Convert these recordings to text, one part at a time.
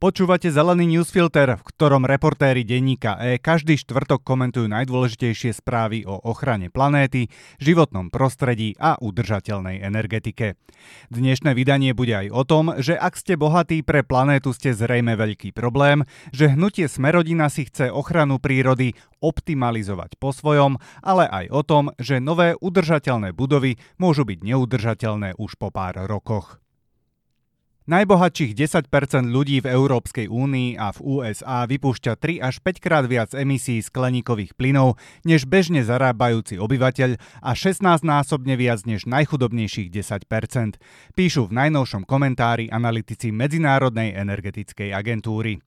Počúvate Zelený newsfilter, v ktorom reportéri denníka E každý štvrtok komentujú najdôležitejšie správy o ochrane planéty, životnom prostredí a udržateľnej energetike. Dnešné vydanie bude aj o tom, že ak ste bohatí, pre planétu ste zrejme veľký problém, že hnutie Smerodina si chce ochranu prírody optimalizovať po svojom, ale aj o tom, že nové udržateľné budovy môžu byť neudržateľné už po pár rokoch. Najbohatších 10% ľudí v Európskej únii a v USA vypúšťa 3 až 5 krát viac emisí skleníkových plynov než bežne zarábajúci obyvateľ a 16-násobne viac než najchudobnejších 10%, píšu v najnovšom komentári analytici Medzinárodnej energetickej agentúry.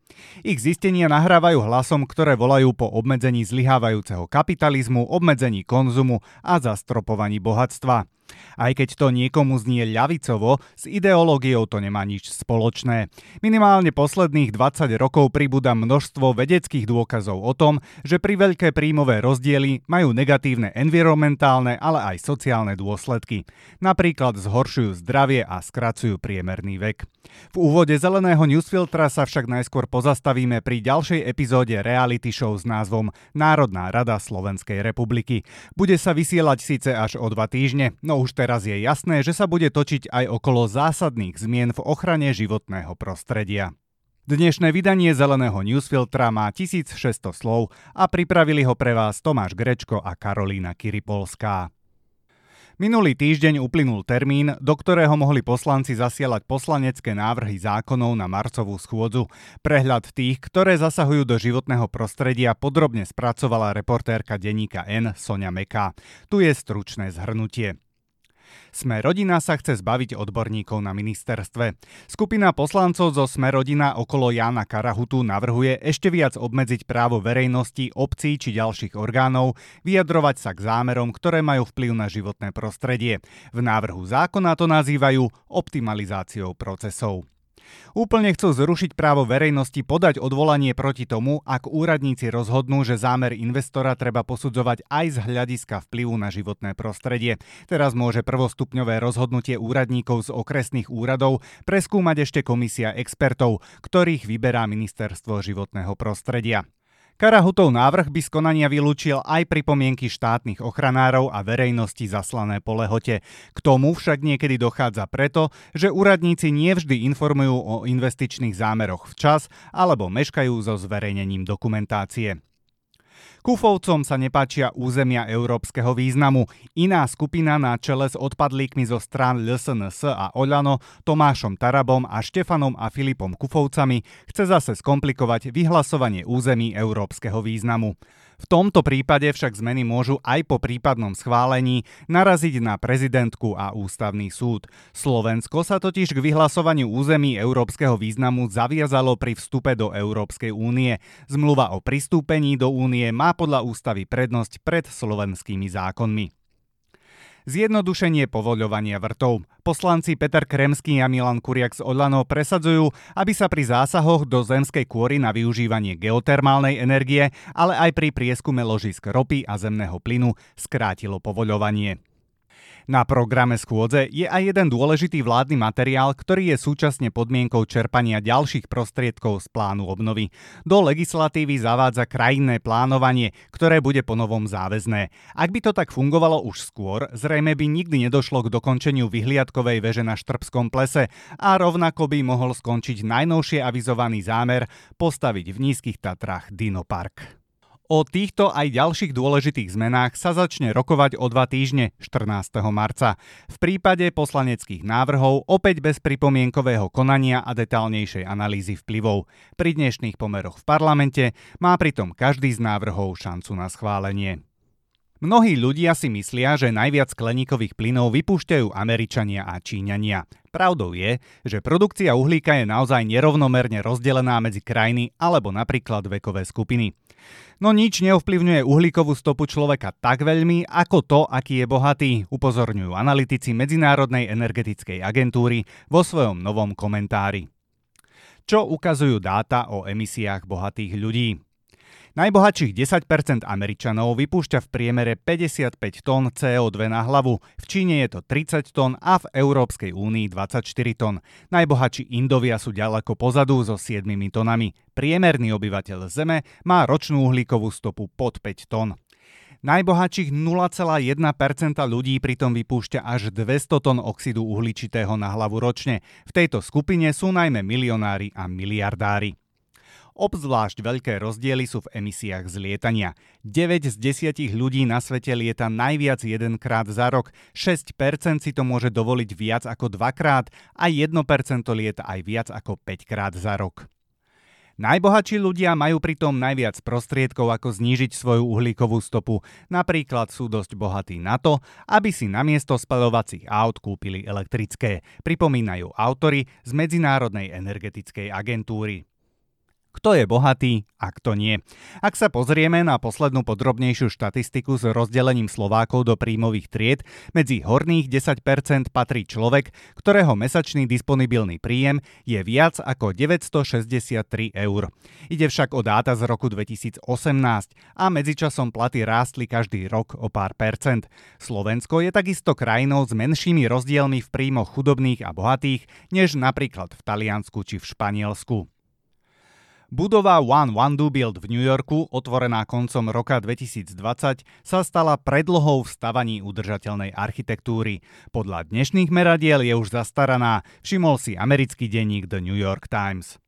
Ich zistenia nahrávajú hlasom, ktoré volajú po obmedzení zlyhávajúceho kapitalizmu, obmedzení konzumu a zastropovaní bohatstva. Aj keď to niekomu znie ľavicovo, s ideológiou to nemá nič spoločné. Minimálne posledných 20 rokov pribúda množstvo vedeckých dôkazov o tom, že pri veľké príjmové rozdiely majú negatívne environmentálne, ale aj sociálne dôsledky. Napríklad zhoršujú zdravie a skracujú priemerný vek. V úvode zeleného newsfiltra sa však najskôr pozastavíme pri ďalšej epizóde reality show s názvom Národná rada Slovenskej republiky. Bude sa vysielať síce až o dva týždne, no už teraz je jasné, že sa bude točiť aj okolo zásadných zmien v ochrane životného prostredia. Dnešné vydanie Zeleného newsfiltra má 1600 slov a pripravili ho pre vás Tomáš Grečko a Karolína Kiripolská. Minulý týždeň uplynul termín, do ktorého mohli poslanci zasielať poslanecké návrhy zákonov na marcovú schôdzu. Prehľad tých, ktoré zasahujú do životného prostredia, podrobne spracovala reportérka denníka N Sonia Meká. Tu je stručné zhrnutie. Sme rodina sa chce zbaviť odborníkov na ministerstve. Skupina poslancov zo Sme rodina okolo Jána Karahutu navrhuje ešte viac obmedziť právo verejnosti, obcí či ďalších orgánov vyjadrovať sa k zámerom, ktoré majú vplyv na životné prostredie. V návrhu zákona to nazývajú optimalizáciou procesov. Úplne chcú zrušiť právo verejnosti podať odvolanie proti tomu, ak úradníci rozhodnú, že zámer investora treba posudzovať aj z hľadiska vplyvu na životné prostredie. Teraz môže prvostupňové rozhodnutie úradníkov z okresných úradov preskúmať ešte komisia expertov, ktorých vyberá Ministerstvo životného prostredia. Karahutov návrh by z konania vylúčil aj pripomienky štátnych ochranárov a verejnosti zaslané po lehote. K tomu však niekedy dochádza preto, že úradníci nevždy informujú o investičných zámeroch včas alebo meškajú so zverejnením dokumentácie. Kufovcom sa nepáčia územia európskeho významu. Iná skupina na čele s odpadlíkmi zo strán LSNS a Oľano, Tomášom Tarabom a Štefanom a Filipom Kufovcami chce zase skomplikovať vyhlasovanie území európskeho významu. V tomto prípade však zmeny môžu aj po prípadnom schválení naraziť na prezidentku a ústavný súd. Slovensko sa totiž k vyhlasovaniu území európskeho významu zaviazalo pri vstupe do Európskej únie. Zmluva o pristúpení do únie má podľa ústavy prednosť pred slovenskými zákonmi. Zjednodušenie povoľovania vrtov. Poslanci Peter Kremský a Milan Kuriak z Odlano presadzujú, aby sa pri zásahoch do zemskej kôry na využívanie geotermálnej energie, ale aj pri prieskume ložisk ropy a zemného plynu skrátilo povoľovanie. Na programe schôdze je aj jeden dôležitý vládny materiál, ktorý je súčasne podmienkou čerpania ďalších prostriedkov z plánu obnovy. Do legislatívy zavádza krajinné plánovanie, ktoré bude ponovom záväzné. Ak by to tak fungovalo už skôr, zrejme by nikdy nedošlo k dokončeniu vyhliadkovej veže na Štrbskom plese a rovnako by mohol skončiť najnovšie avizovaný zámer postaviť v Nízkych Tatrách Dinopark. O týchto aj ďalších dôležitých zmenách sa začne rokovať o dva týždne 14. marca. V prípade poslaneckých návrhov opäť bez pripomienkového konania a detálnejšej analýzy vplyvov. Pri dnešných pomeroch v parlamente má pritom každý z návrhov šancu na schválenie. Mnohí ľudia si myslia, že najviac skleníkových plynov vypúšťajú Američania a Číňania. Pravdou je, že produkcia uhlíka je naozaj nerovnomerne rozdelená medzi krajiny alebo napríklad vekové skupiny. No nič neovplyvňuje uhlíkovú stopu človeka tak veľmi, ako to, aký je bohatý, upozorňujú analytici Medzinárodnej energetickej agentúry vo svojom novom komentári. Čo ukazujú dáta o emisiách bohatých ľudí? Najbohatších 10% Američanov vypúšťa v priemere 55 tón CO2 na hlavu, v Číne je to 30 tón a v Európskej únii 24 tón. Najbohatší Indovia sú ďaleko pozadu so 7 tónami. Priemerný obyvateľ Zeme má ročnú uhlíkovú stopu pod 5 tón. Najbohatších 0,1% ľudí pritom vypúšťa až 200 tón oxidu uhličitého na hlavu ročne. V tejto skupine sú najmä milionári a miliardári. Obzvlášť veľké rozdiely sú v emisiách z lietania. 9 z 10 ľudí na svete lieta najviac jedenkrát za rok, 6% si to môže dovoliť viac ako dvakrát a 1% lieta aj viac ako 5 krát za rok. Najbohatší ľudia majú pritom najviac prostriedkov, ako znížiť svoju uhlíkovú stopu. Napríklad sú dosť bohatí na to, aby si namiesto spalovacích aut kúpili elektrické, pripomínajú autory z Medzinárodnej energetickej agentúry kto je bohatý a kto nie. Ak sa pozrieme na poslednú podrobnejšiu štatistiku s rozdelením Slovákov do príjmových tried, medzi horných 10% patrí človek, ktorého mesačný disponibilný príjem je viac ako 963 eur. Ide však o dáta z roku 2018 a medzičasom platy rástli každý rok o pár percent. Slovensko je takisto krajinou s menšími rozdielmi v príjmoch chudobných a bohatých, než napríklad v Taliansku či v Španielsku. Budova One Wandu Build v New Yorku, otvorená koncom roka 2020, sa stala predlohou v stavaní udržateľnej architektúry. Podľa dnešných meradiel je už zastaraná, všimol si americký denník The New York Times.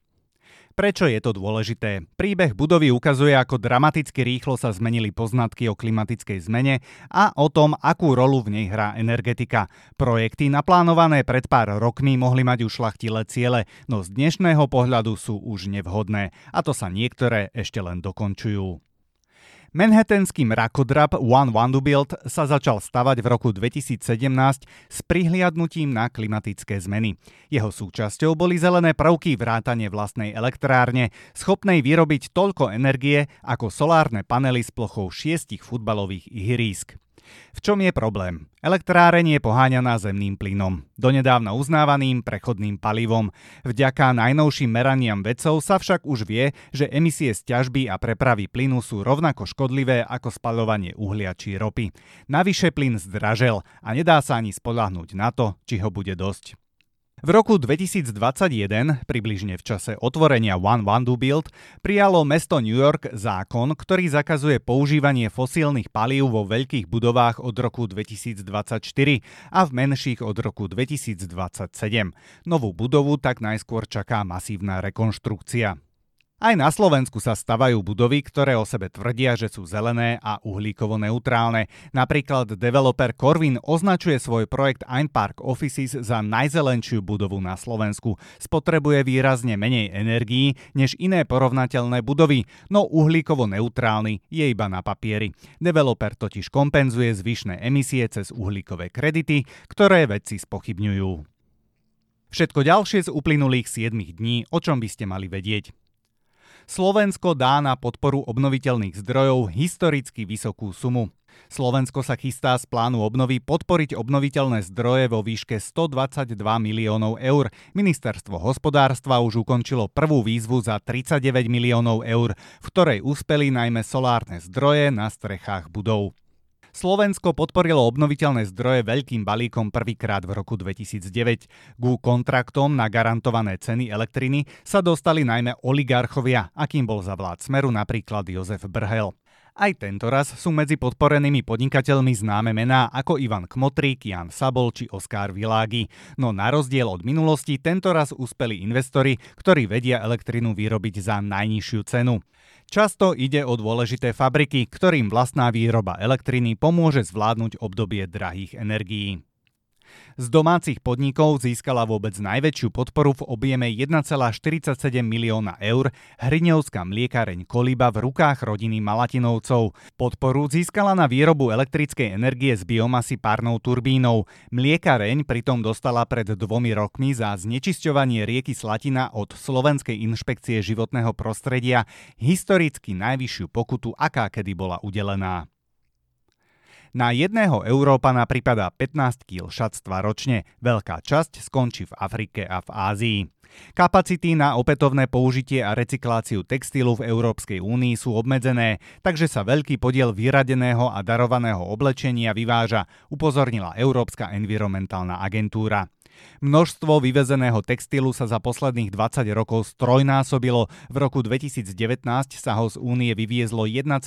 Prečo je to dôležité? Príbeh budovy ukazuje, ako dramaticky rýchlo sa zmenili poznatky o klimatickej zmene a o tom, akú rolu v nej hrá energetika. Projekty naplánované pred pár rokmi mohli mať už šlachtile ciele, no z dnešného pohľadu sú už nevhodné a to sa niektoré ešte len dokončujú. Manhattanský mrakodrap One Vanderbilt sa začal stavať v roku 2017 s prihliadnutím na klimatické zmeny. Jeho súčasťou boli zelené prvky vrátane vlastnej elektrárne, schopnej vyrobiť toľko energie ako solárne panely s plochou šiestich futbalových ihrísk. V čom je problém? Elektráreň je poháňaná zemným plynom, donedávna uznávaným prechodným palivom. Vďaka najnovším meraniam vedcov sa však už vie, že emisie z ťažby a prepravy plynu sú rovnako škodlivé ako spaľovanie uhlia či ropy. Navyše plyn zdražel a nedá sa ani spolahnúť na to, či ho bude dosť. V roku 2021, približne v čase otvorenia One Wandu Build, prijalo mesto New York zákon, ktorý zakazuje používanie fosílnych palív vo veľkých budovách od roku 2024 a v menších od roku 2027. Novú budovu tak najskôr čaká masívna rekonštrukcia. Aj na Slovensku sa stavajú budovy, ktoré o sebe tvrdia, že sú zelené a uhlíkovo neutrálne. Napríklad developer Corvin označuje svoj projekt Einpark Offices za najzelenšiu budovu na Slovensku. Spotrebuje výrazne menej energií než iné porovnateľné budovy, no uhlíkovo neutrálny je iba na papieri. Developer totiž kompenzuje zvyšné emisie cez uhlíkové kredity, ktoré vedci spochybňujú. Všetko ďalšie z uplynulých 7 dní, o čom by ste mali vedieť. Slovensko dá na podporu obnoviteľných zdrojov historicky vysokú sumu. Slovensko sa chystá z plánu obnovy podporiť obnoviteľné zdroje vo výške 122 miliónov eur. Ministerstvo hospodárstva už ukončilo prvú výzvu za 39 miliónov eur, v ktorej úspeli najmä solárne zdroje na strechách budov. Slovensko podporilo obnoviteľné zdroje veľkým balíkom prvýkrát v roku 2009. Ku kontraktom na garantované ceny elektriny sa dostali najmä oligarchovia, akým bol za vlád Smeru napríklad Jozef Brhel. Aj tento raz sú medzi podporenými podnikateľmi známe mená ako Ivan Kmotrík, Jan Sabol či Oskar Világi. No na rozdiel od minulosti tento raz úspeli investori, ktorí vedia elektrinu vyrobiť za najnižšiu cenu. Často ide o dôležité fabriky, ktorým vlastná výroba elektriny pomôže zvládnuť obdobie drahých energií. Z domácich podnikov získala vôbec najväčšiu podporu v objeme 1,47 milióna eur hriňovská mliekareň Koliba v rukách rodiny Malatinovcov. Podporu získala na výrobu elektrickej energie z biomasy párnou turbínou. Mliekareň pritom dostala pred dvomi rokmi za znečisťovanie rieky Slatina od Slovenskej inšpekcie životného prostredia historicky najvyššiu pokutu, aká kedy bola udelená. Na jedného Európana pripadá 15 kg šatstva ročne, veľká časť skončí v Afrike a v Ázii. Kapacity na opätovné použitie a recykláciu textilu v Európskej únii sú obmedzené, takže sa veľký podiel vyradeného a darovaného oblečenia vyváža, upozornila Európska environmentálna agentúra. Množstvo vyvezeného textilu sa za posledných 20 rokov strojnásobilo. V roku 2019 sa ho z únie vyviezlo 1,7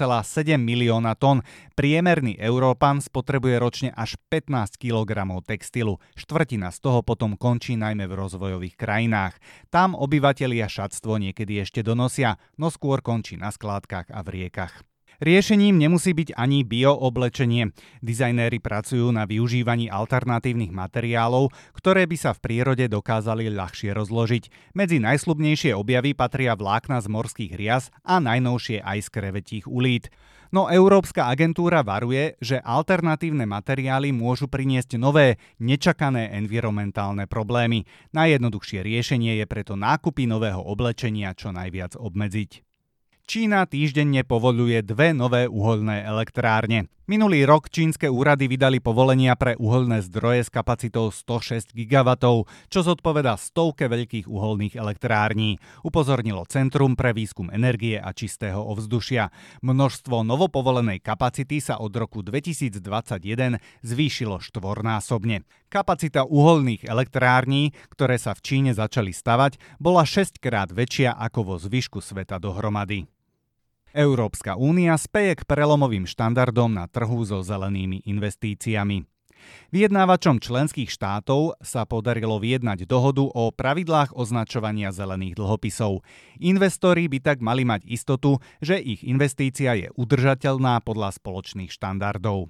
milióna tón. Priemerný Európan spotrebuje ročne až 15 kg textilu. Štvrtina z toho potom končí najmä v rozvojových krajinách. Tam obyvatelia šatstvo niekedy ešte donosia, no skôr končí na skládkach a v riekach. Riešením nemusí byť ani biooblečenie. Dizajnéri pracujú na využívaní alternatívnych materiálov, ktoré by sa v prírode dokázali ľahšie rozložiť. Medzi najslubnejšie objavy patria vlákna z morských rias a najnovšie aj z krevetích ulít. No Európska agentúra varuje, že alternatívne materiály môžu priniesť nové, nečakané environmentálne problémy. Najjednoduchšie riešenie je preto nákupy nového oblečenia čo najviac obmedziť. Čína týždenne povoluje dve nové uholné elektrárne. Minulý rok čínske úrady vydali povolenia pre uholné zdroje s kapacitou 106 GW, čo zodpoveda stovke veľkých uholných elektrární, upozornilo Centrum pre výskum energie a čistého ovzdušia. Množstvo novopovolenej kapacity sa od roku 2021 zvýšilo štvornásobne. Kapacita uholných elektrární, ktoré sa v Číne začali stavať, bola 6 krát väčšia ako vo zvyšku sveta dohromady. Európska únia speje k prelomovým štandardom na trhu so zelenými investíciami. Vyjednávačom členských štátov sa podarilo vyjednať dohodu o pravidlách označovania zelených dlhopisov. Investori by tak mali mať istotu, že ich investícia je udržateľná podľa spoločných štandardov.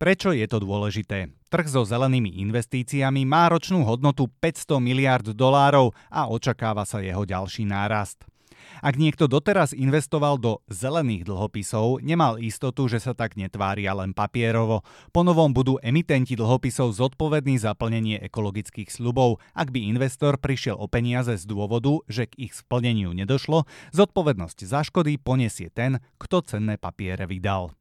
Prečo je to dôležité? Trh so zelenými investíciami má ročnú hodnotu 500 miliard dolárov a očakáva sa jeho ďalší nárast. Ak niekto doteraz investoval do zelených dlhopisov, nemal istotu, že sa tak netvária len papierovo. Po novom budú emitenti dlhopisov zodpovední za plnenie ekologických sľubov. Ak by investor prišiel o peniaze z dôvodu, že k ich splneniu nedošlo, zodpovednosť za škody poniesie ten, kto cenné papiere vydal.